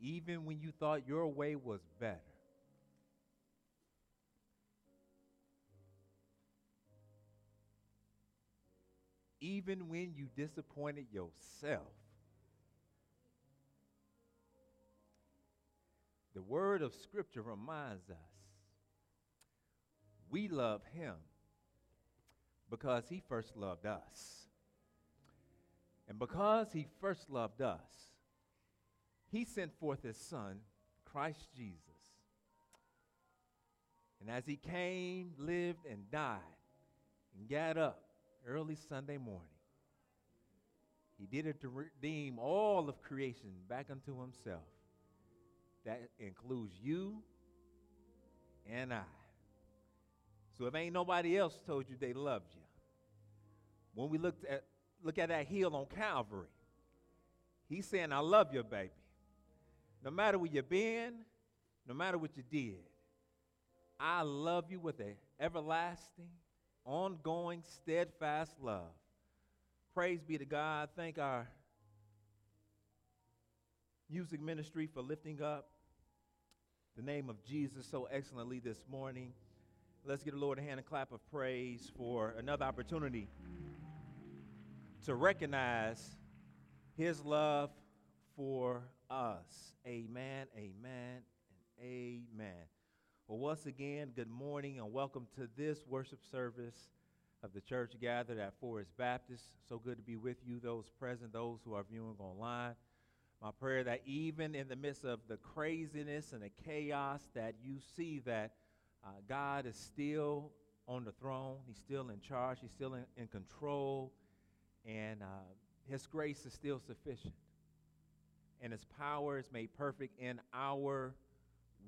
even when you thought your way was better. Even when you disappointed yourself. The word of Scripture reminds us we love Him because He first loved us. And because He first loved us, He sent forth His Son, Christ Jesus. And as He came, lived, and died, and got up early Sunday morning, He did it to redeem all of creation back unto Himself. That includes you and I. So if ain't nobody else told you they loved you, when we looked at look at that hill on Calvary, he's saying, I love you, baby. No matter where you've been, no matter what you did, I love you with an everlasting, ongoing, steadfast love. Praise be to God. Thank our music ministry for lifting up the name of Jesus so excellently this morning. Let's give the Lord a hand and clap of praise for another opportunity to recognize his love for us. Amen, amen, and amen. Well, once again, good morning and welcome to this worship service of the church gathered at Forest Baptist. So good to be with you, those present, those who are viewing online. My prayer that even in the midst of the craziness and the chaos that you see that uh, God is still on the throne. He's still in charge. He's still in, in control. And uh, His grace is still sufficient. And His power is made perfect in our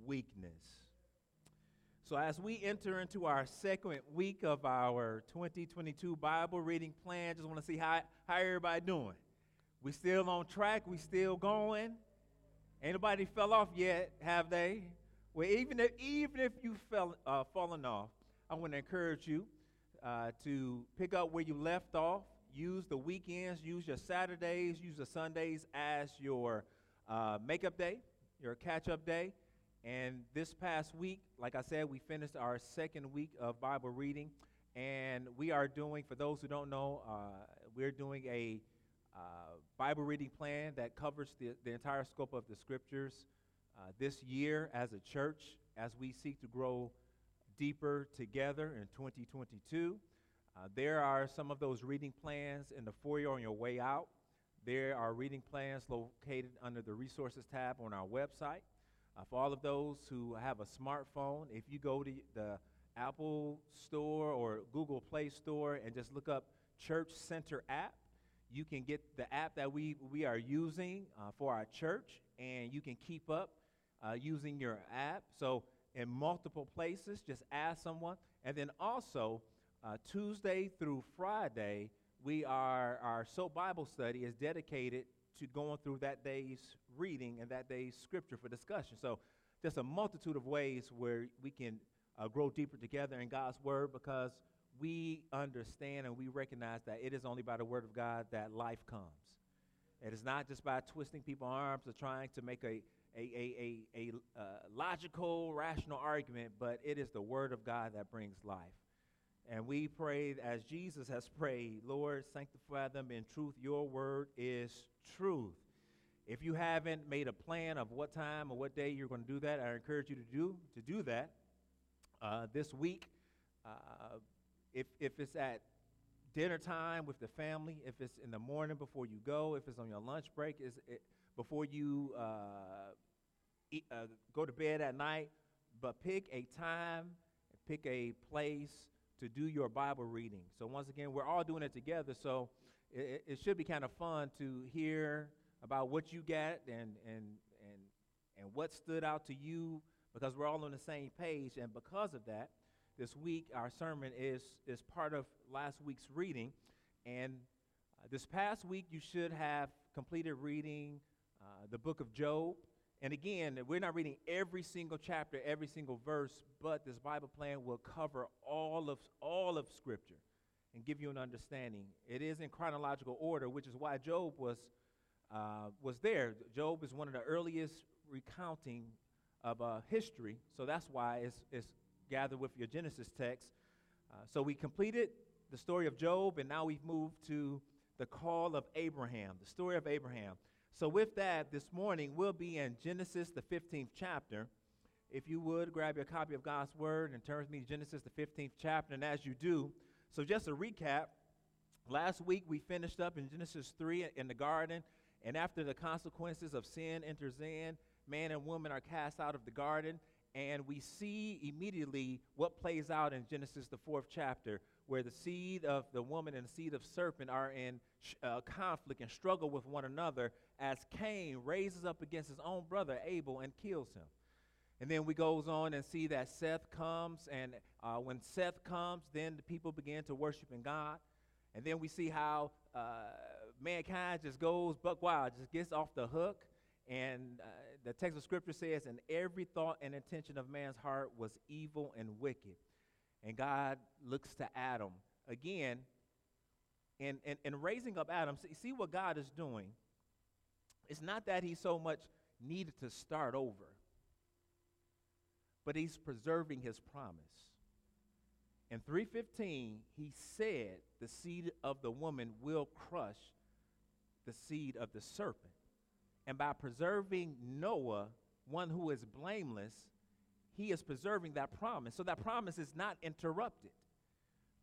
weakness. So, as we enter into our second week of our 2022 Bible reading plan, just want to see how, how everybody doing. We still on track. We still going. Ain't nobody fell off yet, have they? Well, even if even if you fell uh, fallen off, I want to encourage you uh, to pick up where you left off. Use the weekends. Use your Saturdays. Use the Sundays as your uh, makeup day, your catch-up day. And this past week, like I said, we finished our second week of Bible reading, and we are doing. For those who don't know, uh, we're doing a uh, Bible reading plan that covers the, the entire scope of the scriptures uh, this year as a church as we seek to grow deeper together in 2022. Uh, there are some of those reading plans in the foyer on your way out. There are reading plans located under the resources tab on our website. Uh, for all of those who have a smartphone, if you go to the Apple Store or Google Play Store and just look up Church Center app, you can get the app that we, we are using uh, for our church, and you can keep up uh, using your app. So, in multiple places, just ask someone. And then also, uh, Tuesday through Friday, we are, our SOAP Bible study is dedicated to going through that day's reading and that day's scripture for discussion. So, just a multitude of ways where we can uh, grow deeper together in God's Word because we understand and we recognize that it is only by the Word of God that life comes. It is not just by twisting people's arms or trying to make a, a, a, a, a uh, logical, rational argument, but it is the Word of God that brings life. And we pray as Jesus has prayed, Lord, sanctify them in truth. Your word is truth. If you haven't made a plan of what time or what day you're going to do that, I encourage you to do to do that uh, this week. Uh, if, if it's at dinner time with the family, if it's in the morning before you go, if it's on your lunch break, is it before you uh, eat, uh, go to bed at night, but pick a time, pick a place to do your Bible reading. So once again, we're all doing it together, so it, it should be kind of fun to hear about what you got and and and and what stood out to you because we're all on the same page, and because of that this week, our sermon is, is part of last week's reading. And uh, this past week, you should have completed reading uh, the book of Job. And again, we're not reading every single chapter, every single verse, but this Bible plan will cover all of, all of Scripture and give you an understanding. It is in chronological order, which is why Job was, uh, was there. Job is one of the earliest recounting of uh, history, so that's why it's, it's gathered with your Genesis text. Uh, so we completed the story of Job, and now we've moved to the call of Abraham, the story of Abraham. So, with that, this morning we'll be in Genesis, the 15th chapter. If you would, grab your copy of God's Word and turn with me to Genesis, the 15th chapter. And as you do, so just a recap last week we finished up in Genesis 3 in the garden. And after the consequences of sin enters in, man and woman are cast out of the garden. And we see immediately what plays out in Genesis, the fourth chapter, where the seed of the woman and the seed of serpent are in uh, conflict and struggle with one another as Cain raises up against his own brother Abel and kills him. And then we goes on and see that Seth comes, and uh, when Seth comes, then the people begin to worship in God. And then we see how uh, mankind just goes buck wild, just gets off the hook. And uh, the text of scripture says, and every thought and intention of man's heart was evil and wicked. And God looks to Adam again. And in, in raising up Adam, see, see what God is doing. It's not that he so much needed to start over, but he's preserving his promise. In 315, he said the seed of the woman will crush the seed of the serpent. And by preserving Noah, one who is blameless, he is preserving that promise. So that promise is not interrupted.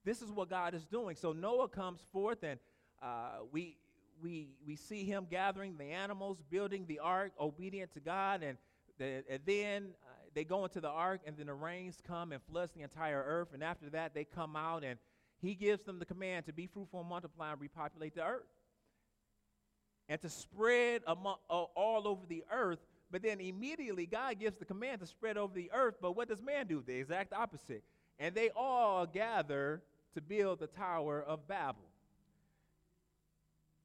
This is what God is doing. So Noah comes forth, and uh, we, we, we see him gathering the animals, building the ark, obedient to God, and, the, and then uh, they go into the ark, and then the rains come and floods the entire earth. And after that, they come out, and he gives them the command to be fruitful and multiply and repopulate the earth and to spread among, uh, all over the earth. But then immediately God gives the command to spread over the earth. But what does man do? The exact opposite. And they all gather to build the Tower of Babel.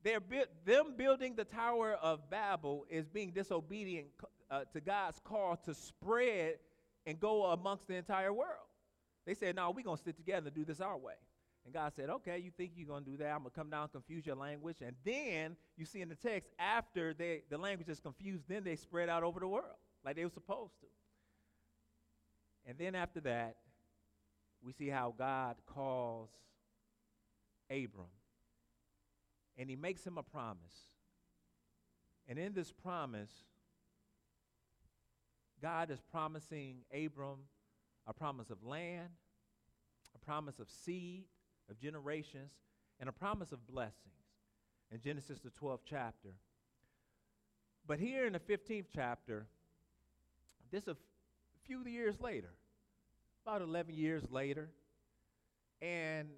They're bu- them building the Tower of Babel is being disobedient uh, to God's call to spread and go amongst the entire world. They said, No, we're going to stick together and do this our way. And God said, Okay, you think you're going to do that? I'm going to come down, and confuse your language. And then you see in the text, after they, the language is confused, then they spread out over the world like they were supposed to. And then after that, we see how God calls Abram. And he makes him a promise. And in this promise, God is promising Abram a promise of land, a promise of seed, of generations, and a promise of blessings in Genesis, the 12th chapter. But here in the 15th chapter, this a few years later, about 11 years later, and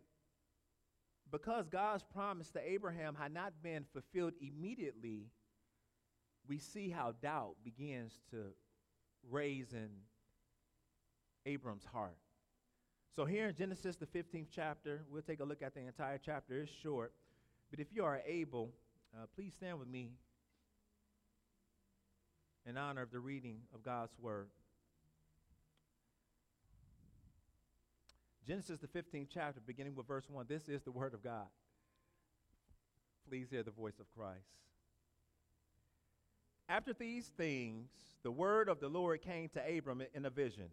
because God's promise to Abraham had not been fulfilled immediately, we see how doubt begins to raise in Abram's heart. So, here in Genesis, the 15th chapter, we'll take a look at the entire chapter. It's short, but if you are able, uh, please stand with me in honor of the reading of God's word. Genesis, the 15th chapter, beginning with verse 1. This is the word of God. Please hear the voice of Christ. After these things, the word of the Lord came to Abram in a vision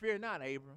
Fear not, Abram.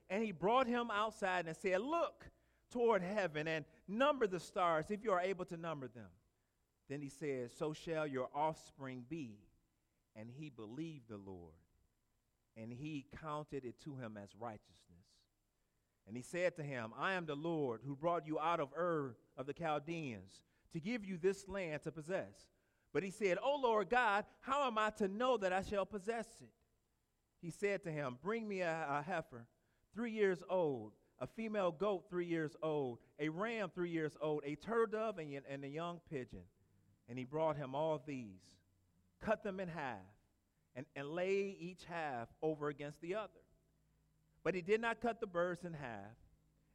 And he brought him outside and said, Look toward heaven and number the stars if you are able to number them. Then he said, So shall your offspring be. And he believed the Lord, and he counted it to him as righteousness. And he said to him, I am the Lord who brought you out of Ur of the Chaldeans to give you this land to possess. But he said, O Lord God, how am I to know that I shall possess it? He said to him, Bring me a, a heifer three years old, a female goat three years old, a ram three years old, a turtle dove, and, and a young pigeon. And he brought him all these, cut them in half, and, and lay each half over against the other. But he did not cut the birds in half.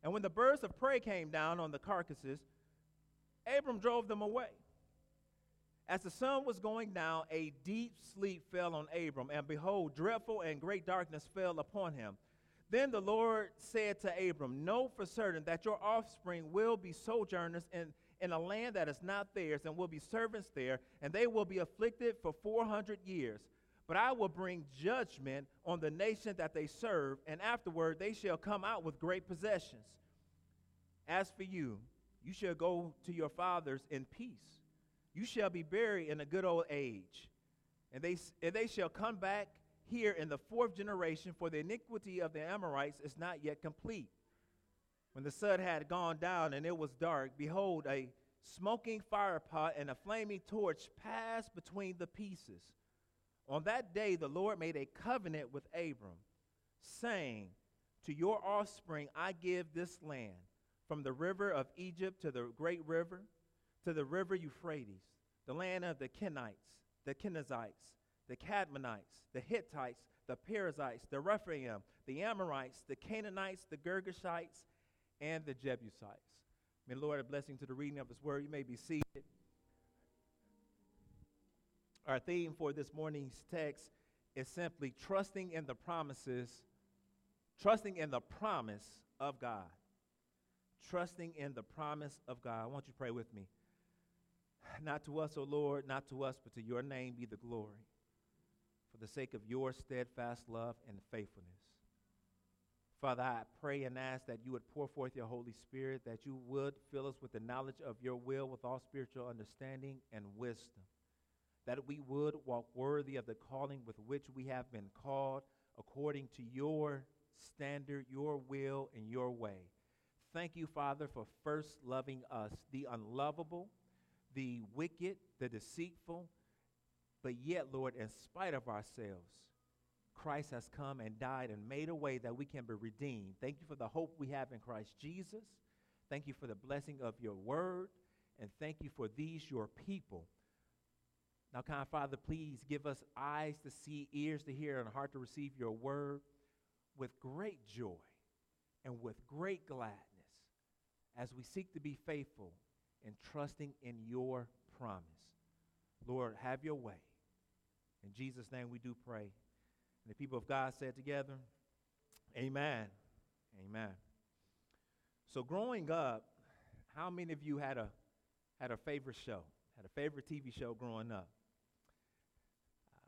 And when the birds of prey came down on the carcasses, Abram drove them away. As the sun was going down, a deep sleep fell on Abram, and behold, dreadful and great darkness fell upon him. Then the Lord said to Abram, Know for certain that your offspring will be sojourners in, in a land that is not theirs, and will be servants there, and they will be afflicted for 400 years. But I will bring judgment on the nation that they serve, and afterward they shall come out with great possessions. As for you, you shall go to your fathers in peace. You shall be buried in a good old age. And they, and they shall come back here in the fourth generation, for the iniquity of the Amorites is not yet complete. When the sun had gone down and it was dark, behold, a smoking firepot and a flaming torch passed between the pieces. On that day, the Lord made a covenant with Abram, saying, To your offspring I give this land, from the river of Egypt to the great river, to the river Euphrates, the land of the Kenites, the Kenizzites, the Kadmonites, the Hittites, the Perizzites, the Rephaim, the Amorites, the Canaanites, the Girgashites, and the Jebusites. May the Lord a blessing to the reading of his word. You may be seated. Our theme for this morning's text is simply trusting in the promises, trusting in the promise of God. Trusting in the promise of God. I want you to pray with me. Not to us, O Lord, not to us, but to your name be the glory for the sake of your steadfast love and faithfulness. Father, I pray and ask that you would pour forth your Holy Spirit, that you would fill us with the knowledge of your will, with all spiritual understanding and wisdom, that we would walk worthy of the calling with which we have been called according to your standard, your will, and your way. Thank you, Father, for first loving us, the unlovable, the wicked, the deceitful, but yet, Lord, in spite of ourselves, Christ has come and died and made a way that we can be redeemed. Thank you for the hope we have in Christ Jesus. Thank you for the blessing of your word. And thank you for these, your people. Now, kind Father, please give us eyes to see, ears to hear, and heart to receive your word with great joy and with great gladness as we seek to be faithful and trusting in your promise. Lord, have your way. In Jesus' name we do pray. And the people of God said together, Amen. Amen. So growing up, how many of you had a had a favorite show? Had a favorite TV show growing up?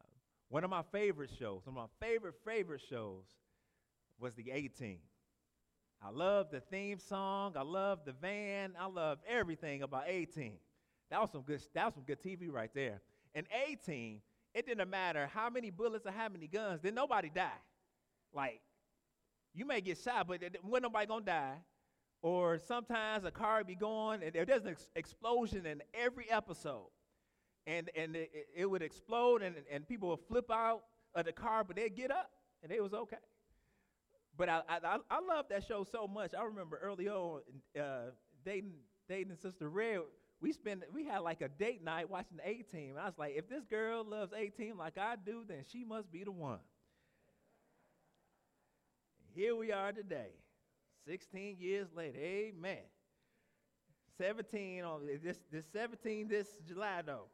Uh, one of my favorite shows, one of my favorite favorite shows was the A Team. I love the theme song. I love the van. I love everything about A Team. That was some good. That was some good TV right there. And A Team it didn't matter how many bullets or how many guns, then nobody die. Like, you may get shot, but when nobody gonna die. Or sometimes a car be going, and there's an ex- explosion in every episode. And, and it, it would explode, and, and people would flip out of the car, but they'd get up, and it was okay. But I, I, I love that show so much. I remember early on uh, dating, dating Sister Red, we spend we had like a date night watching the A Team. I was like, if this girl loves A Team like I do, then she must be the one. Here we are today, 16 years later. Amen. 17 on this this 17 this July though.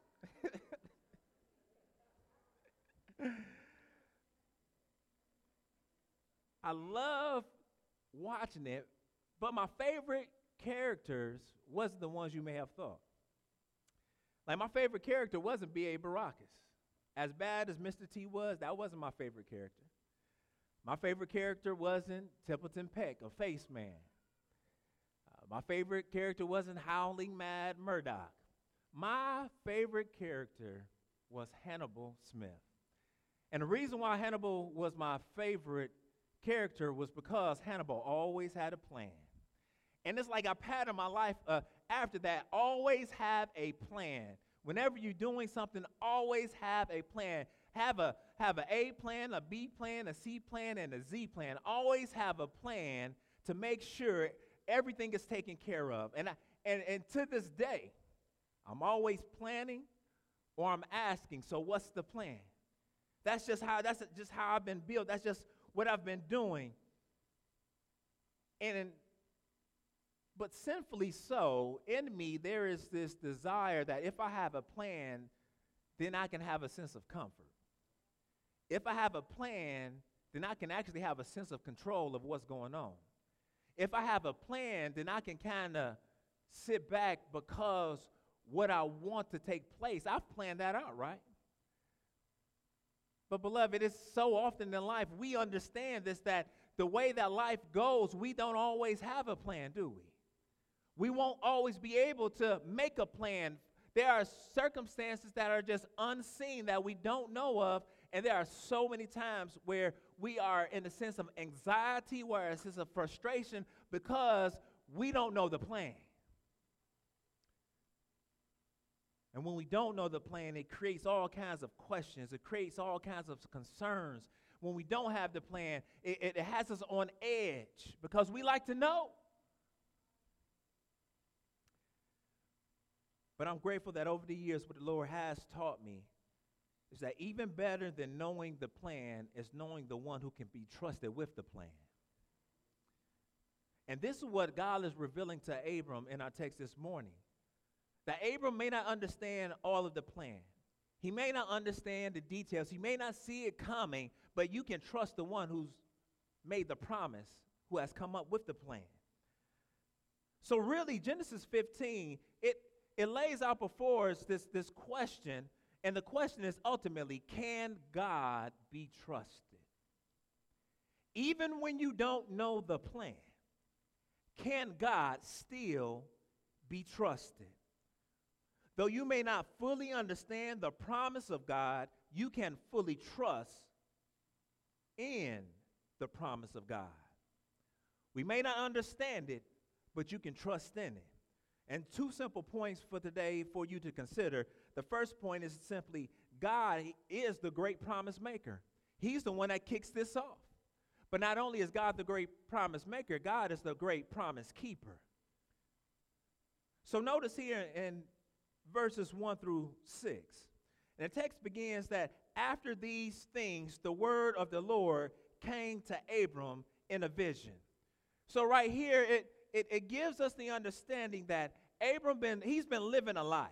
I love watching it, but my favorite characters wasn't the ones you may have thought. Like my favorite character wasn't B.A. Baracus. As bad as Mr. T was, that wasn't my favorite character. My favorite character wasn't Templeton Peck, a face man. Uh, my favorite character wasn't Howling Mad Murdock. My favorite character was Hannibal Smith. And the reason why Hannibal was my favorite character was because Hannibal always had a plan. And it's like I pattern my life uh, after that. Always have a plan. Whenever you're doing something, always have a plan. Have a have an A plan, a B plan, a C plan, and a Z plan. Always have a plan to make sure everything is taken care of. And I, and and to this day, I'm always planning or I'm asking, so what's the plan? That's just how that's just how I've been built. That's just what I've been doing. And but sinfully so, in me there is this desire that if I have a plan, then I can have a sense of comfort. If I have a plan, then I can actually have a sense of control of what's going on. If I have a plan, then I can kind of sit back because what I want to take place, I've planned that out, right? But, beloved, it's so often in life we understand this that the way that life goes, we don't always have a plan, do we? We won't always be able to make a plan. There are circumstances that are just unseen that we don't know of, and there are so many times where we are in a sense of anxiety, where it's a sense of frustration because we don't know the plan. And when we don't know the plan, it creates all kinds of questions. It creates all kinds of concerns. When we don't have the plan, it, it, has us on edge because we like to know. But I'm grateful that over the years, what the Lord has taught me is that even better than knowing the plan is knowing the one who can be trusted with the plan. And this is what God is revealing to Abram in our text this morning that Abram may not understand all of the plan. He may not understand the details. He may not see it coming, but you can trust the one who's made the promise, who has come up with the plan. So really, Genesis 15, it, it lays out before us this, this question, and the question is ultimately, can God be trusted? Even when you don't know the plan, can God still be trusted? Though you may not fully understand the promise of God, you can fully trust in the promise of God. We may not understand it, but you can trust in it. And two simple points for today for you to consider. The first point is simply God is the great promise maker. He's the one that kicks this off. But not only is God the great promise maker, God is the great promise keeper. So notice here in verses 1 through 6. And the text begins that after these things, the word of the Lord came to Abram in a vision. So right here, it, it, it gives us the understanding that Abram been he's been living a life.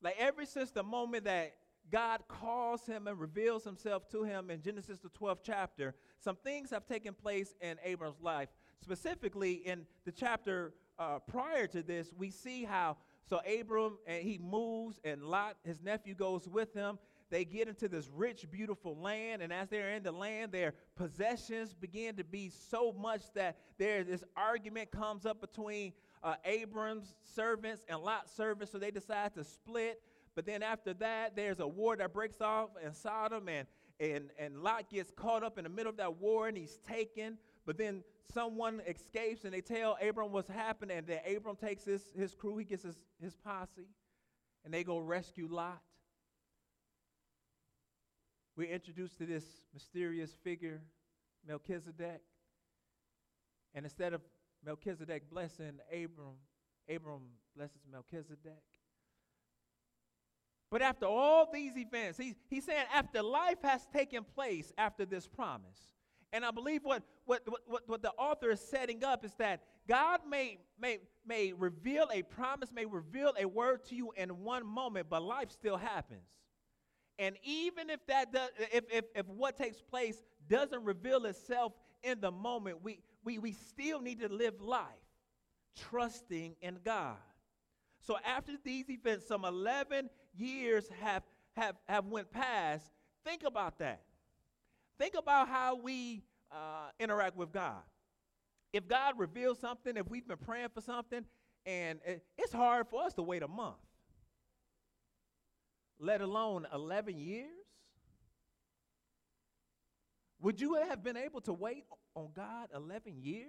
Like ever since the moment that God calls him and reveals himself to him in Genesis the 12th chapter, some things have taken place in Abram's life. Specifically, in the chapter uh, prior to this, we see how so Abram and he moves, and Lot, his nephew, goes with him. They get into this rich, beautiful land, and as they're in the land, their possessions begin to be so much that there this argument comes up between uh, Abram's servants and Lot's servants. So they decide to split. But then after that, there's a war that breaks off in Sodom, and and and Lot gets caught up in the middle of that war, and he's taken. But then someone escapes and they tell Abram what's happened, and then Abram takes his, his crew, he gets his, his posse, and they go rescue Lot. We're introduced to this mysterious figure, Melchizedek. And instead of Melchizedek blessing Abram, Abram blesses Melchizedek. But after all these events, he's, he's saying after life has taken place after this promise, and I believe what, what, what, what the author is setting up is that God may, may, may reveal a promise, may reveal a word to you in one moment, but life still happens. And even if that does, if, if, if what takes place doesn't reveal itself in the moment, we, we, we still need to live life trusting in God. So after these events, some 11 years have, have, have went past. Think about that. Think about how we uh, interact with God. If God reveals something, if we've been praying for something, and it, it's hard for us to wait a month, let alone 11 years. Would you have been able to wait on God 11 years?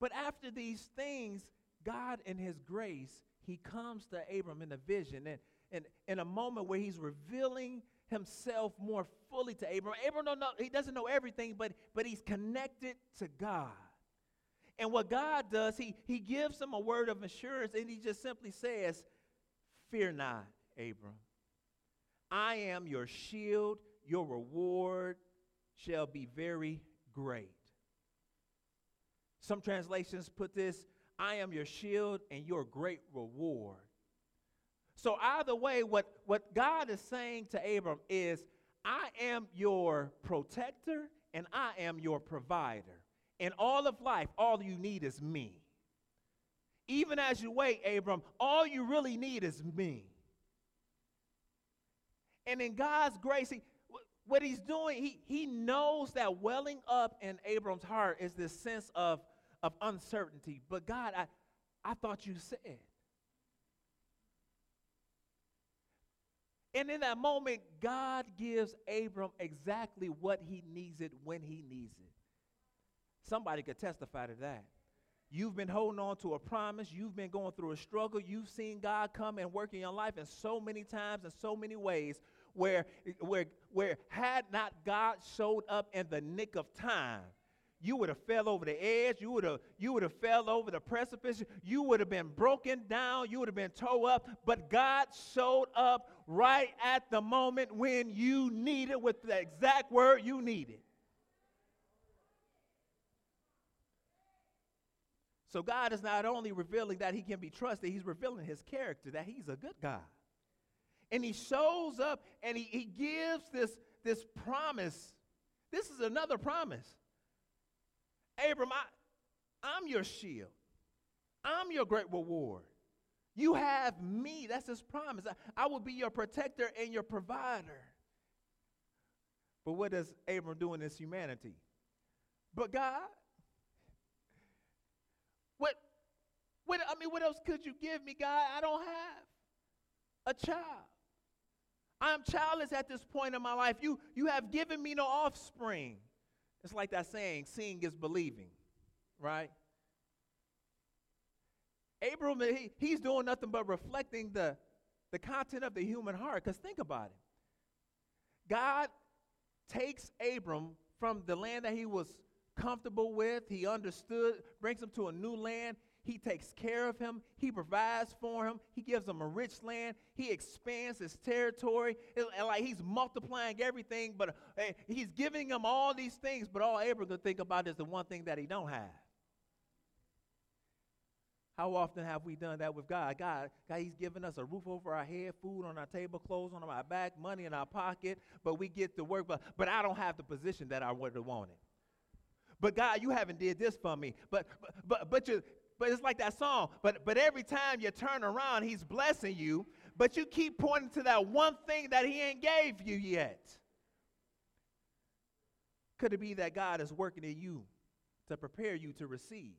But after these things, God in his grace, he comes to Abram in a vision. And in, in a moment where he's revealing himself more fully to Abram. Abram don't know, he doesn't know everything, but, but he's connected to God. And what God does, he, he gives him a word of assurance and he just simply says, Fear not, Abram. I am your shield, your reward shall be very great. Some translations put this I am your shield and your great reward. So, either way, what, what God is saying to Abram is, I am your protector and I am your provider. In all of life, all you need is me. Even as you wait, Abram, all you really need is me. And in God's grace, he, what he's doing, he, he knows that welling up in Abram's heart is this sense of, of uncertainty. But God, I, I thought you said. And in that moment, God gives Abram exactly what he needs it when he needs it. Somebody could testify to that. You've been holding on to a promise. You've been going through a struggle. You've seen God come and work in your life in so many times in so many ways where, where, where had not God showed up in the nick of time, you would have fell over the edge. You would have you would have fell over the precipice. You would have been broken down. You would have been towed up. But God showed up right at the moment when you needed, with the exact word you needed. So God is not only revealing that He can be trusted, He's revealing His character, that He's a good God. And He shows up and He, he gives this, this promise. This is another promise. Abram, I, I'm your shield. I'm your great reward. You have me. That's his promise. I, I will be your protector and your provider. But what does Abram do in his humanity? But God, what, what, I mean, what else could you give me, God? I don't have a child. I'm childless at this point in my life. You, you have given me no offspring. It's like that saying, seeing is believing, right? Abram, he, he's doing nothing but reflecting the, the content of the human heart. Because think about it. God takes Abram from the land that he was comfortable with, he understood, brings him to a new land. He takes care of him. He provides for him. He gives him a rich land. He expands his territory. It, like he's multiplying everything, but uh, he's giving him all these things. But all Abraham can think about is the one thing that he don't have. How often have we done that with God? God, God, He's given us a roof over our head, food on our table, clothes on our back, money in our pocket, but we get to work, but, but I don't have the position that I would have wanted. But God, you haven't did this for me. But but but, but you but it's like that song. But but every time you turn around, he's blessing you. But you keep pointing to that one thing that he ain't gave you yet. Could it be that God is working in you to prepare you to receive?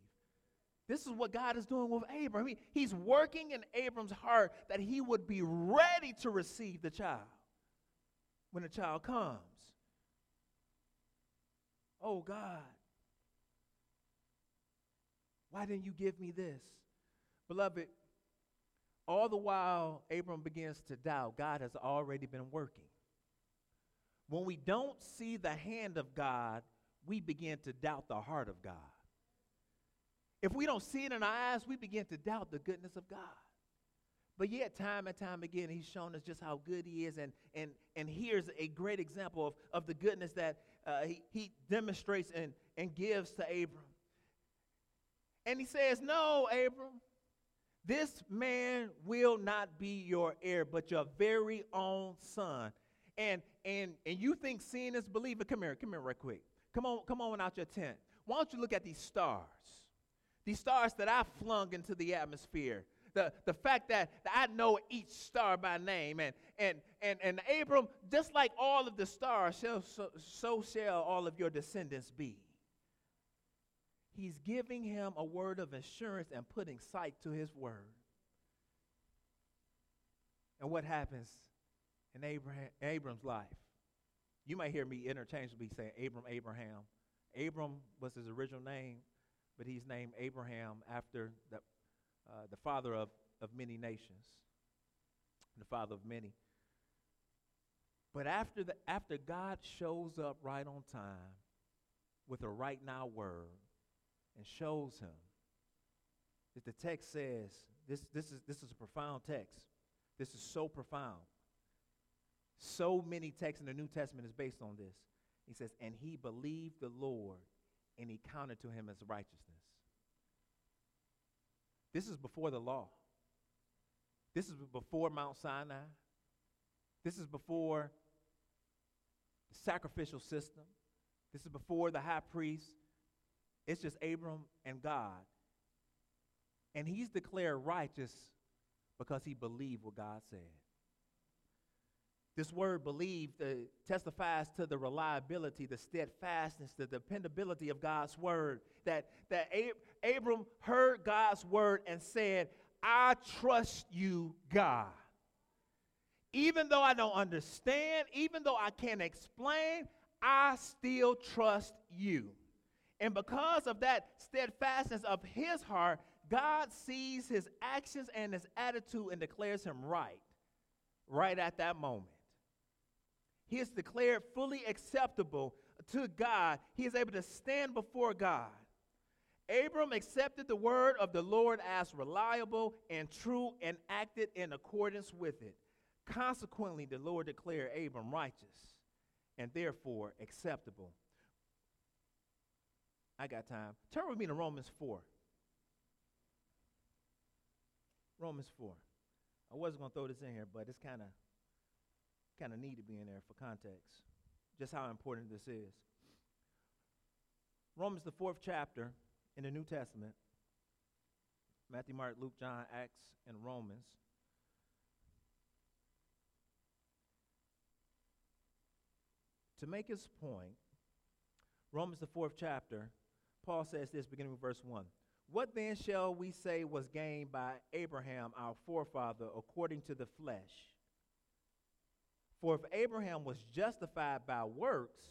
This is what God is doing with Abram. He, he's working in Abram's heart that he would be ready to receive the child when the child comes. Oh God, why didn't you give me this? Beloved, all the while Abram begins to doubt, God has already been working. When we don't see the hand of God, we begin to doubt the heart of God. If we don't see it in our eyes, we begin to doubt the goodness of God. But yet, time and time again, he's shown us just how good he is. And, and, and here's a great example of, of the goodness that uh, he, he demonstrates and, and gives to Abram. And he says, No, Abram, this man will not be your heir, but your very own son. And and and you think seeing is believing. Come here, come here right quick. Come on, come on out your tent. Why don't you look at these stars? These stars that I flung into the atmosphere. The, the fact that, I know each star by name. And, and, and, and Abram, just like all of the stars, so, so, so shall all of your descendants be. He's giving him a word of assurance and putting sight to his word. And what happens in Abraham, Abram's life? You might hear me interchangeably say Abram, Abraham. Abram was his original name, but he's named Abraham after the, uh, the father of, of many nations, the father of many. But after, the, after God shows up right on time with a right now word, and shows him that the text says this, this, is, this is a profound text. This is so profound. So many texts in the New Testament is based on this. He says, and he believed the Lord, and he counted to him as righteousness. This is before the law. This is before Mount Sinai. This is before the sacrificial system. This is before the high priest. It's just Abram and God. And he's declared righteous because he believed what God said. This word believe uh, testifies to the reliability, the steadfastness, the dependability of God's word. That, that Ab- Abram heard God's word and said, I trust you, God. Even though I don't understand, even though I can't explain, I still trust you. And because of that steadfastness of his heart, God sees his actions and his attitude and declares him right, right at that moment. He is declared fully acceptable to God. He is able to stand before God. Abram accepted the word of the Lord as reliable and true and acted in accordance with it. Consequently, the Lord declared Abram righteous and therefore acceptable. I got time. Turn with me to Romans 4. Romans 4. I wasn't going to throw this in here, but it's kind of kind of need to be in there for context. Just how important this is. Romans the 4th chapter in the New Testament. Matthew, Mark, Luke, John, Acts, and Romans. To make his point, Romans the fourth chapter, Paul says this beginning with verse 1. What then shall we say was gained by Abraham, our forefather, according to the flesh? For if Abraham was justified by works,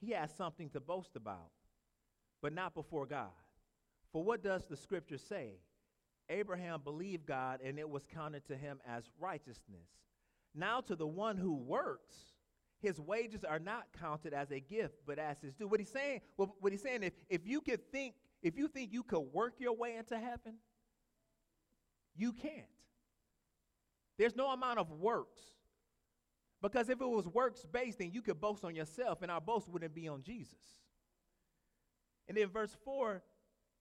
he has something to boast about, but not before God. For what does the scripture say? Abraham believed God, and it was counted to him as righteousness. Now, to the one who works, his wages are not counted as a gift, but as his due. What he's saying, what, he's saying, if, if you could think, if you think you could work your way into heaven, you can't. There's no amount of works. Because if it was works based, then you could boast on yourself, and our boast wouldn't be on Jesus. And then verse 4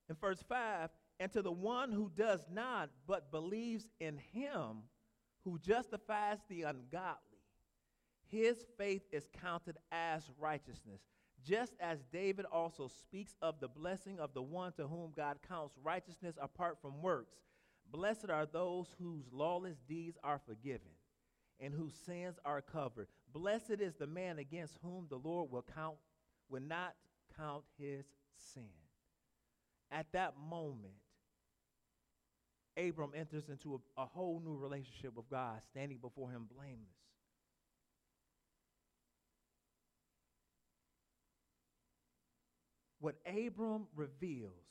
and verse 5 and to the one who does not, but believes in him who justifies the ungodly his faith is counted as righteousness. Just as David also speaks of the blessing of the one to whom God counts righteousness apart from works. Blessed are those whose lawless deeds are forgiven and whose sins are covered. Blessed is the man against whom the Lord will count will not count his sin. At that moment, Abram enters into a, a whole new relationship with God, standing before him blameless. What Abram reveals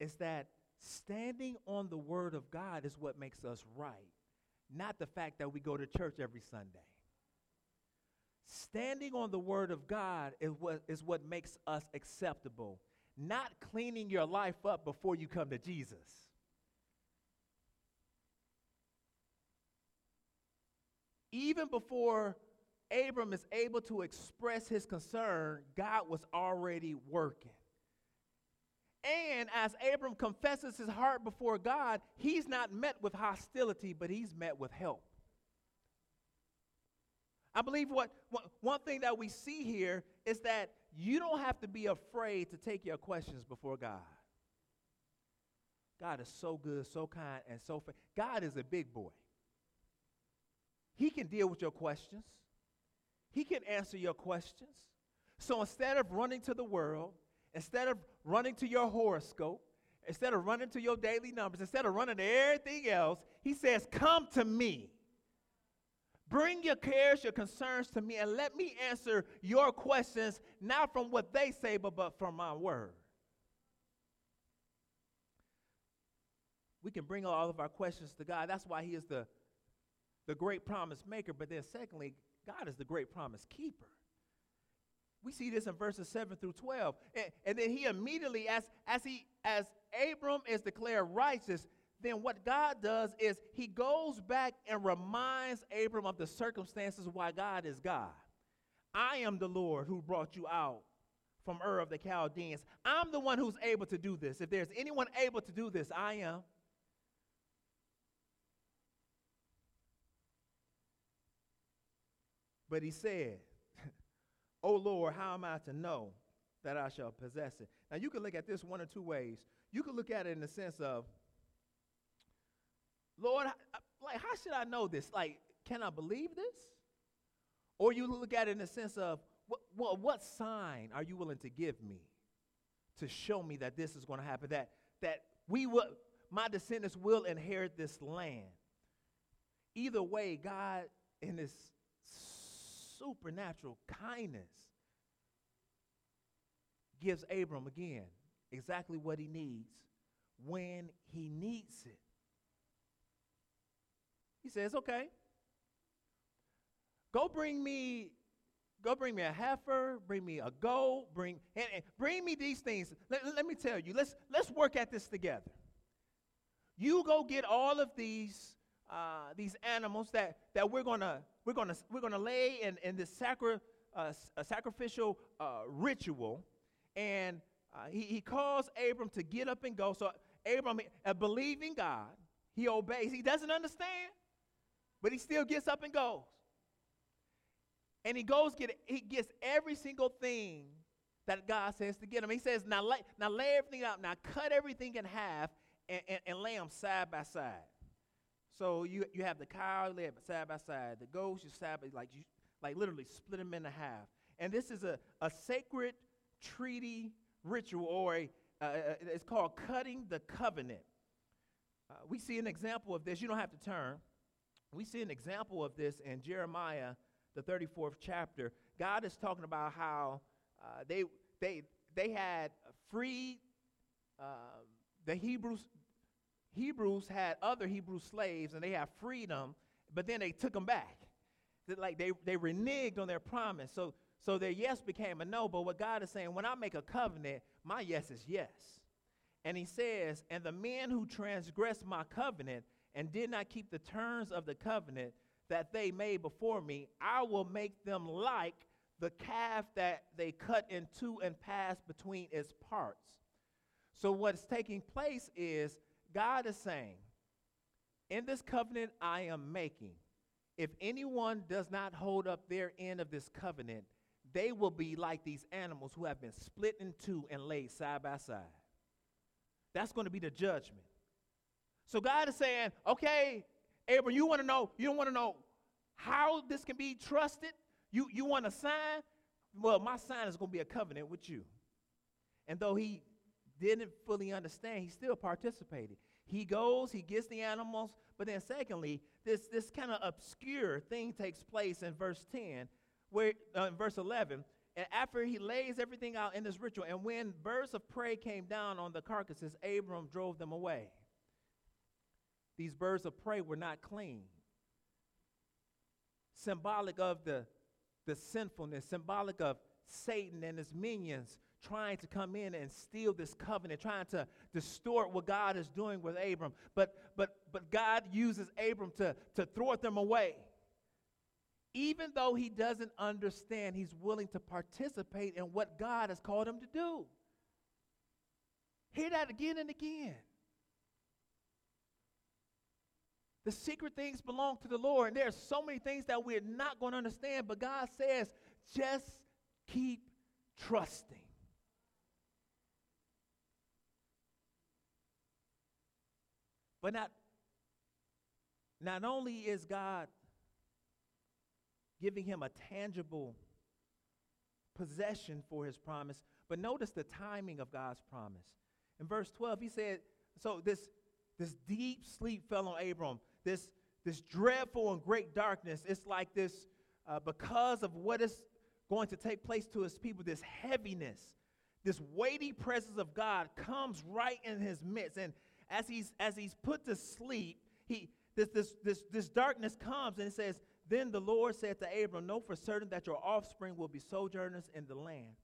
is that standing on the word of God is what makes us right, not the fact that we go to church every Sunday. Standing on the word of God is what, is what makes us acceptable, not cleaning your life up before you come to Jesus. Even before Abram is able to express his concern, God was already working. And as Abram confesses his heart before God, he's not met with hostility, but he's met with help. I believe what, what, one thing that we see here is that you don't have to be afraid to take your questions before God. God is so good, so kind, and so fair. God is a big boy. He can deal with your questions. He can answer your questions. So instead of running to the world, instead of running to your horoscope, instead of running to your daily numbers, instead of running to everything else, he says, Come to me. Bring your cares, your concerns to me, and let me answer your questions, not from what they say, but, but from my word. We can bring all of our questions to God. That's why He is the, the great promise maker. But then, secondly, God is the great promise keeper. We see this in verses 7 through 12. And, and then he immediately, as, as he as Abram is declared righteous, then what God does is he goes back and reminds Abram of the circumstances why God is God. I am the Lord who brought you out from Ur of the Chaldeans. I'm the one who's able to do this. If there's anyone able to do this, I am. But he said, Oh Lord, how am I to know that I shall possess it? Now you can look at this one or two ways. You can look at it in the sense of, Lord, uh, like, how should I know this? Like, can I believe this? Or you look at it in the sense of, what, what, sign are you willing to give me to show me that this is going to happen? That, that we will, my descendants will inherit this land. Either way, God, in His supernatural kindness, gives Abram again exactly what he needs when he needs it. He says, okay, go bring me go bring me a heifer bring me a goat bring and, and bring me these things let, let me tell you let's let's work at this together you go get all of these uh, these animals that that we're gonna we're gonna we're gonna lay in in this sacri- uh, sacrificial uh, ritual and uh, he, he calls abram to get up and go so abram uh, believing god he obeys he doesn't understand but he still gets up and goes. And he goes get he gets every single thing that God says to get him. He says, now lay, now lay everything out. Now cut everything in half and, and, and lay them side by side. So you, you have the cow, it side by side. The goats, you side by, like, you, like literally split them into half. And this is a, a sacred treaty ritual, or a, uh, it's called cutting the covenant. Uh, we see an example of this. You don't have to turn. We see an example of this in Jeremiah, the 34th chapter. God is talking about how uh, they, they, they had freed uh, the Hebrews. Hebrews had other Hebrew slaves and they had freedom, but then they took them back. Like they, they reneged on their promise. So, so their yes became a no. But what God is saying, when I make a covenant, my yes is yes. And he says, and the men who transgress my covenant, and did not keep the terms of the covenant that they made before me, I will make them like the calf that they cut in two and passed between its parts. So, what's taking place is God is saying, In this covenant I am making, if anyone does not hold up their end of this covenant, they will be like these animals who have been split in two and laid side by side. That's going to be the judgment. So God is saying, okay, Abram, you want to know, you don't want to know how this can be trusted? You, you want a sign? Well, my sign is going to be a covenant with you. And though he didn't fully understand, he still participated. He goes, he gets the animals, but then secondly, this, this kind of obscure thing takes place in verse 10, where uh, in verse 11, and after he lays everything out in this ritual, and when birds of prey came down on the carcasses, Abram drove them away. These birds of prey were not clean. Symbolic of the, the sinfulness, symbolic of Satan and his minions trying to come in and steal this covenant, trying to distort what God is doing with Abram. But, but, but God uses Abram to, to thwart them away. Even though he doesn't understand, he's willing to participate in what God has called him to do. Hear that again and again. The secret things belong to the Lord. And there are so many things that we're not going to understand, but God says, just keep trusting. But not, not only is God giving him a tangible possession for his promise, but notice the timing of God's promise. In verse 12, he said, So this, this deep sleep fell on Abram this, this dreadful and great darkness. It's like this, uh, because of what is going to take place to his people, this heaviness, this weighty presence of God comes right in his midst. And as he's, as he's put to sleep, he, this, this, this, this darkness comes and it says, Then the Lord said to Abram, Know for certain that your offspring will be sojourners in the land,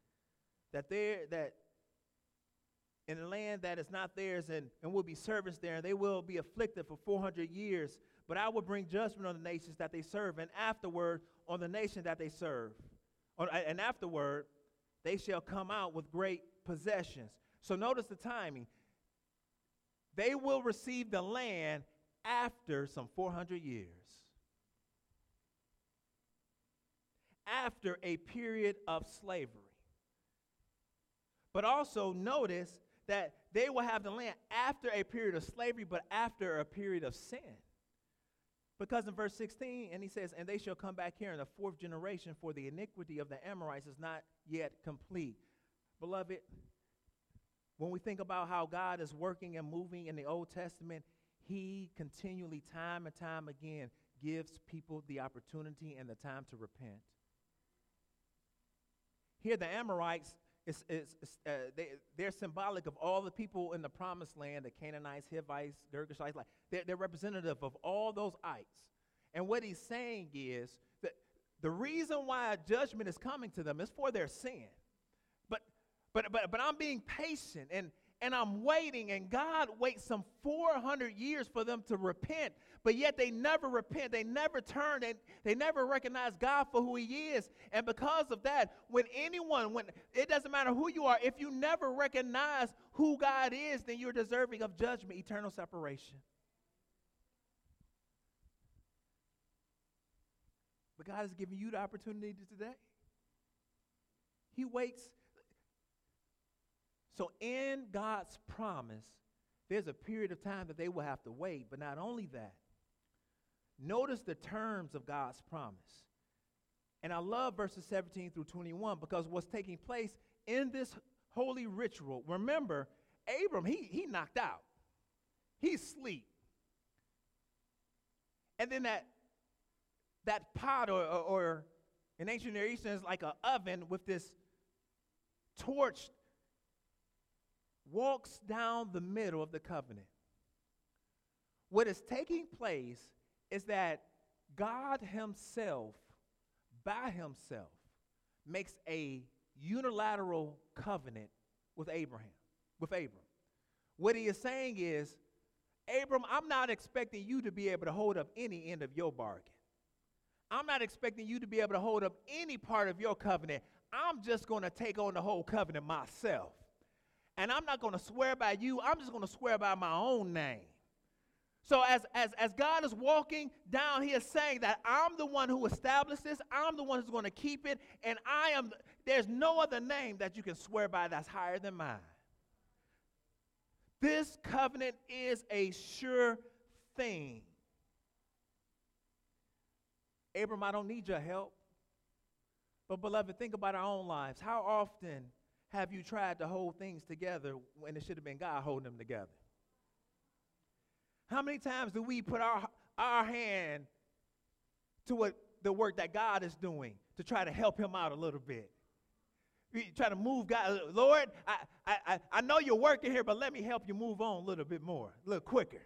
that, there, that in a land that is not theirs and, and will be servants there, and they will be afflicted for 400 years. But I will bring judgment on the nations that they serve, and afterward on the nation that they serve. And afterward, they shall come out with great possessions. So notice the timing. They will receive the land after some 400 years. After a period of slavery. But also notice that they will have the land after a period of slavery, but after a period of sin. Because in verse 16, and he says, And they shall come back here in the fourth generation, for the iniquity of the Amorites is not yet complete. Beloved, when we think about how God is working and moving in the Old Testament, he continually, time and time again, gives people the opportunity and the time to repent. Here, the Amorites, is, is, is uh, they, they're symbolic of all the people in the promised land the Canaanites, Hivites, Girgashites. Like, they're, they're representative of all those ites. And what he's saying is that the reason why judgment is coming to them is for their sin. But, but, but, I'm being patient and, and I'm waiting, and God waits some 400 years for them to repent, but yet they never repent. They never turn, and they never recognize God for who He is. And because of that, when anyone, when it doesn't matter who you are, if you never recognize who God is, then you're deserving of judgment, eternal separation. But God has given you the opportunity today. He waits so, in God's promise, there's a period of time that they will have to wait. But not only that, notice the terms of God's promise. And I love verses 17 through 21 because what's taking place in this holy ritual, remember, Abram, he, he knocked out, he's asleep. And then that, that pot, or, or, or in ancient Near Eastern, is like an oven with this torch walks down the middle of the covenant. What is taking place is that God Himself, by Himself, makes a unilateral covenant with Abraham, with Abram. What he is saying is, Abram, I'm not expecting you to be able to hold up any end of your bargain. I'm not expecting you to be able to hold up any part of your covenant. I'm just going to take on the whole covenant myself. And I'm not going to swear by you, I'm just going to swear by my own name. So as, as, as God is walking down, he is saying that I'm the one who established this. I'm the one who's going to keep it. And I am, there's no other name that you can swear by that's higher than mine. This covenant is a sure thing. Abram, I don't need your help. But, beloved, think about our own lives. How often have you tried to hold things together when it should have been God holding them together? How many times do we put our, our hand to what the work that God is doing to try to help him out a little bit? We try to move God. Lord, I, I, I know you're working here, but let me help you move on a little bit more, a little quicker.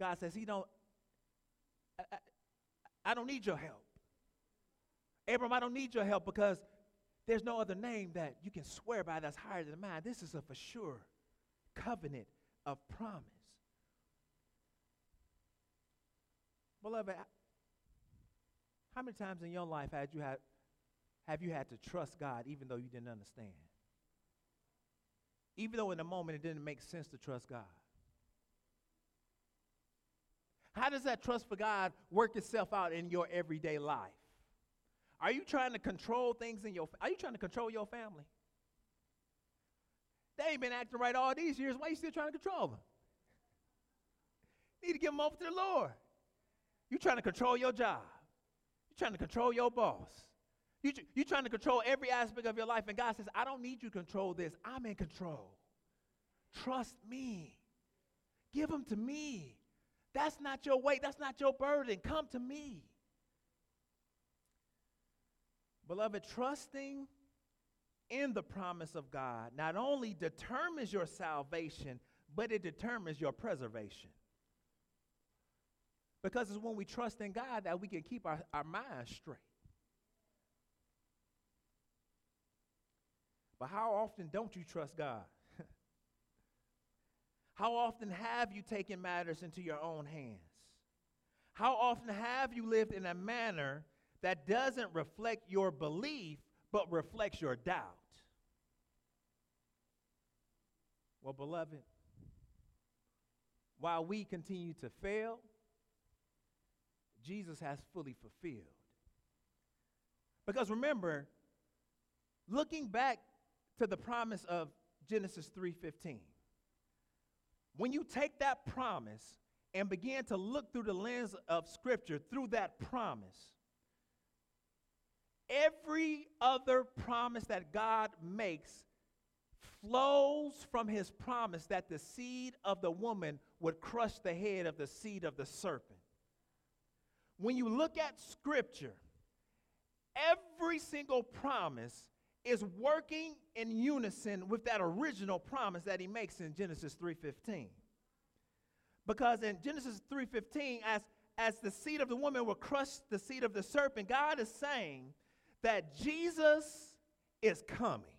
God says, He don't, I, I, I don't need your help. Abram, I don't need your help because there's no other name that you can swear by that's higher than mine. This is a for sure covenant of promise. Beloved, how many times in your life had you had, have you had to trust God even though you didn't understand? Even though in the moment it didn't make sense to trust God. How does that trust for God work itself out in your everyday life? Are you trying to control things in your Are you trying to control your family? They ain't been acting right all these years. Why are you still trying to control them? Need to give them over to the Lord. You trying to control your job. You trying to control your boss. You you trying to control every aspect of your life. And God says, I don't need you to control this. I'm in control. Trust me. Give them to me. That's not your weight. That's not your burden. Come to me. Beloved, trusting in the promise of God not only determines your salvation, but it determines your preservation. Because it's when we trust in God that we can keep our, our minds straight. But how often don't you trust God? how often have you taken matters into your own hands? How often have you lived in a manner that doesn't reflect your belief, but reflects your doubt? Well, beloved, while we continue to fail, Jesus has fully fulfilled. Because remember, looking back to the promise of Genesis 3:15, when you take that promise and begin to look through the lens of scripture through that promise, every other promise that God makes flows from his promise that the seed of the woman would crush the head of the seed of the serpent. When you look at scripture, every single promise is working in unison with that original promise that he makes in Genesis 3:15. Because in Genesis 3:15 as as the seed of the woman will crush the seed of the serpent, God is saying that Jesus is coming.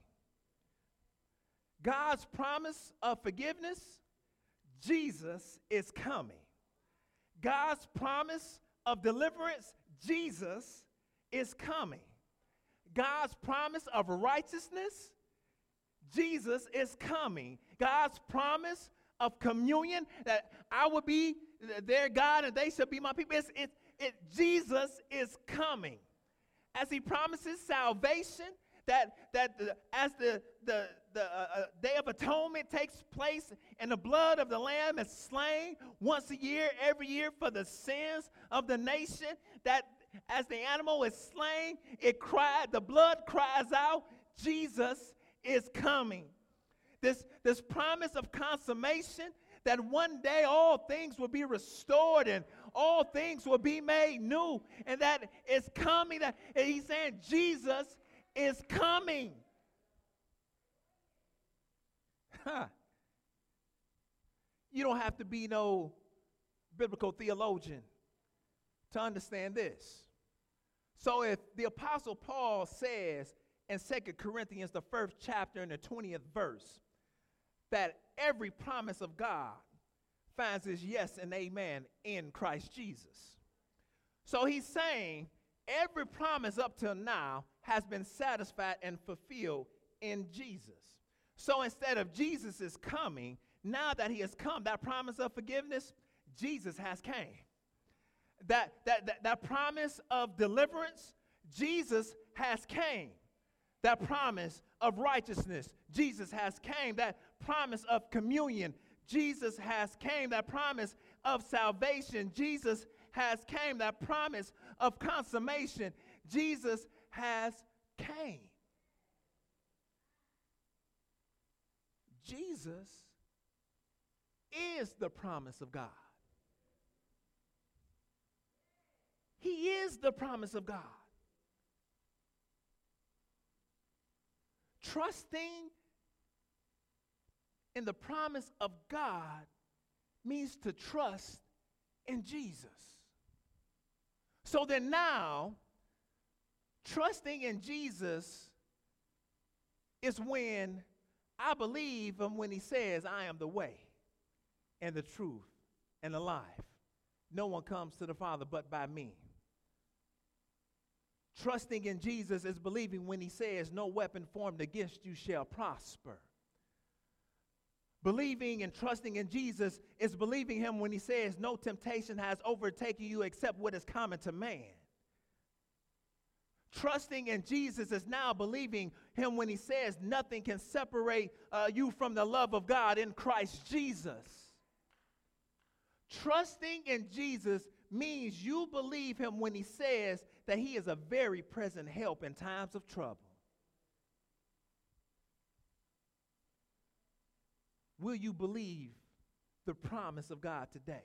God's promise of forgiveness, Jesus is coming. God's promise of deliverance, Jesus is coming. God's promise of righteousness, Jesus is coming. God's promise of communion, that I will be their God and they shall be my people. It's, it, it, Jesus is coming. As he promises salvation, that, that the, as the, the, the uh, uh, Day of Atonement takes place and the blood of the Lamb is slain once a year, every year for the sins of the nation, that as the animal is slain, it cried, the blood cries out, Jesus is coming. This, this promise of consummation that one day all things will be restored and all things will be made new, and that is coming. That he's saying Jesus is coming. Huh. You don't have to be no biblical theologian to understand this. So if the apostle Paul says in Second Corinthians the first chapter in the 20th verse that every promise of God finds his yes and amen in Christ Jesus. So he's saying every promise up till now has been satisfied and fulfilled in Jesus. So instead of Jesus is coming, now that he has come, that promise of forgiveness, Jesus has came that, that, that, that promise of deliverance, Jesus has came. That promise of righteousness, Jesus has came. That promise of communion, Jesus has came. That promise of salvation, Jesus has came. That promise of consummation, Jesus has came. Jesus is the promise of God. He is the promise of God. Trusting in the promise of God means to trust in Jesus. So then now, trusting in Jesus is when I believe him when he says, I am the way and the truth and the life. No one comes to the Father but by me. Trusting in Jesus is believing when he says, No weapon formed against you shall prosper. Believing and trusting in Jesus is believing him when he says, No temptation has overtaken you except what is common to man. Trusting in Jesus is now believing him when he says, Nothing can separate uh, you from the love of God in Christ Jesus. Trusting in Jesus means you believe him when he says that he is a very present help in times of trouble. Will you believe the promise of God today?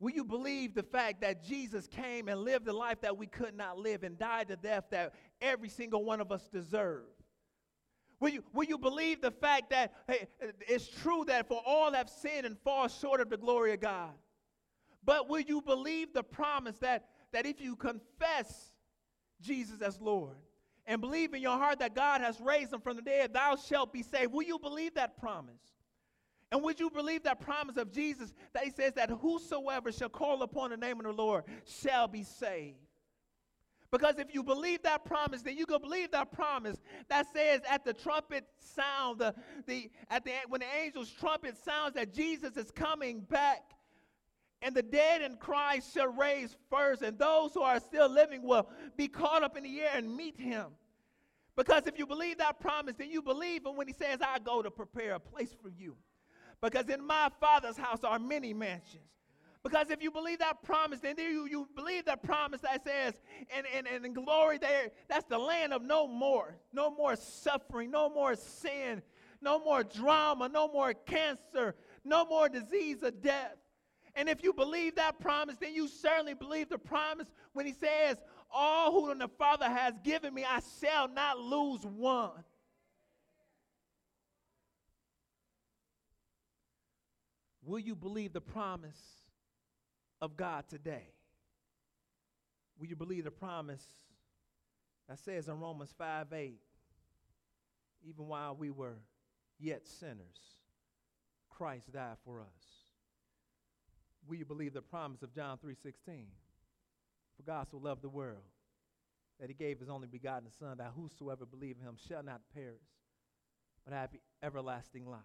Will you believe the fact that Jesus came and lived the life that we could not live and died the death that every single one of us deserve? Will you, will you believe the fact that hey, it's true that for all have sinned and fall short of the glory of God? But will you believe the promise that that if you confess Jesus as Lord, and believe in your heart that God has raised him from the dead, thou shalt be saved. Will you believe that promise? And would you believe that promise of Jesus that he says that whosoever shall call upon the name of the Lord shall be saved? Because if you believe that promise, then you can believe that promise that says at the trumpet sound, the, the, at the, when the angel's trumpet sounds that Jesus is coming back, and the dead in Christ shall raise first, and those who are still living will be caught up in the air and meet him. Because if you believe that promise, then you believe him when he says, I go to prepare a place for you. Because in my Father's house are many mansions. Because if you believe that promise, then you, you believe that promise that says, and, and, and in glory there, that's the land of no more, no more suffering, no more sin, no more drama, no more cancer, no more disease or death. And if you believe that promise, then you certainly believe the promise when he says, All who the Father has given me, I shall not lose one. Will you believe the promise of God today? Will you believe the promise that says in Romans 5 8, even while we were yet sinners, Christ died for us? Will you believe the promise of John 3:16? For God so loved the world that he gave his only begotten Son, that whosoever believe in him shall not perish, but have everlasting life.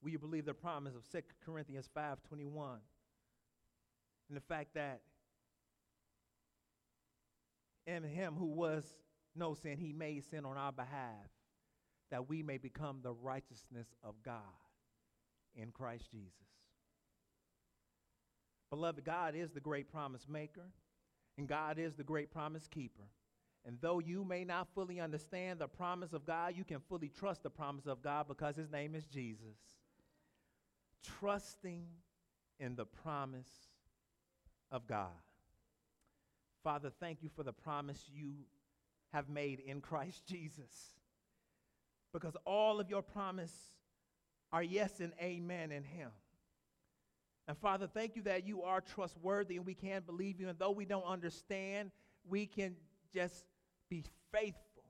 Will you believe the promise of 2 Corinthians 5:21? And the fact that in him who was no sin, he made sin on our behalf, that we may become the righteousness of God in Christ Jesus. Beloved, God is the great promise maker, and God is the great promise keeper. And though you may not fully understand the promise of God, you can fully trust the promise of God because his name is Jesus trusting in the promise of God. Father, thank you for the promise you have made in Christ Jesus. Because all of your promise are yes and amen in him. And Father, thank you that you are trustworthy and we can believe you. And though we don't understand, we can just be faithful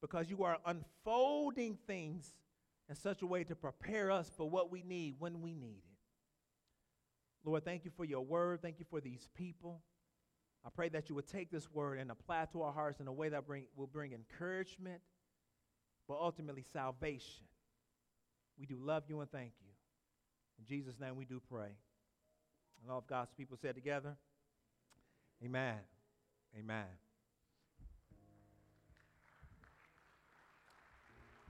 because you are unfolding things in such a way to prepare us for what we need when we need it. Lord, thank you for your word. Thank you for these people. I pray that you would take this word and apply it to our hearts in a way that bring, will bring encouragement, but ultimately salvation. We do love you and thank you. In Jesus' name we do pray. And all of God's people said together, Amen. Amen.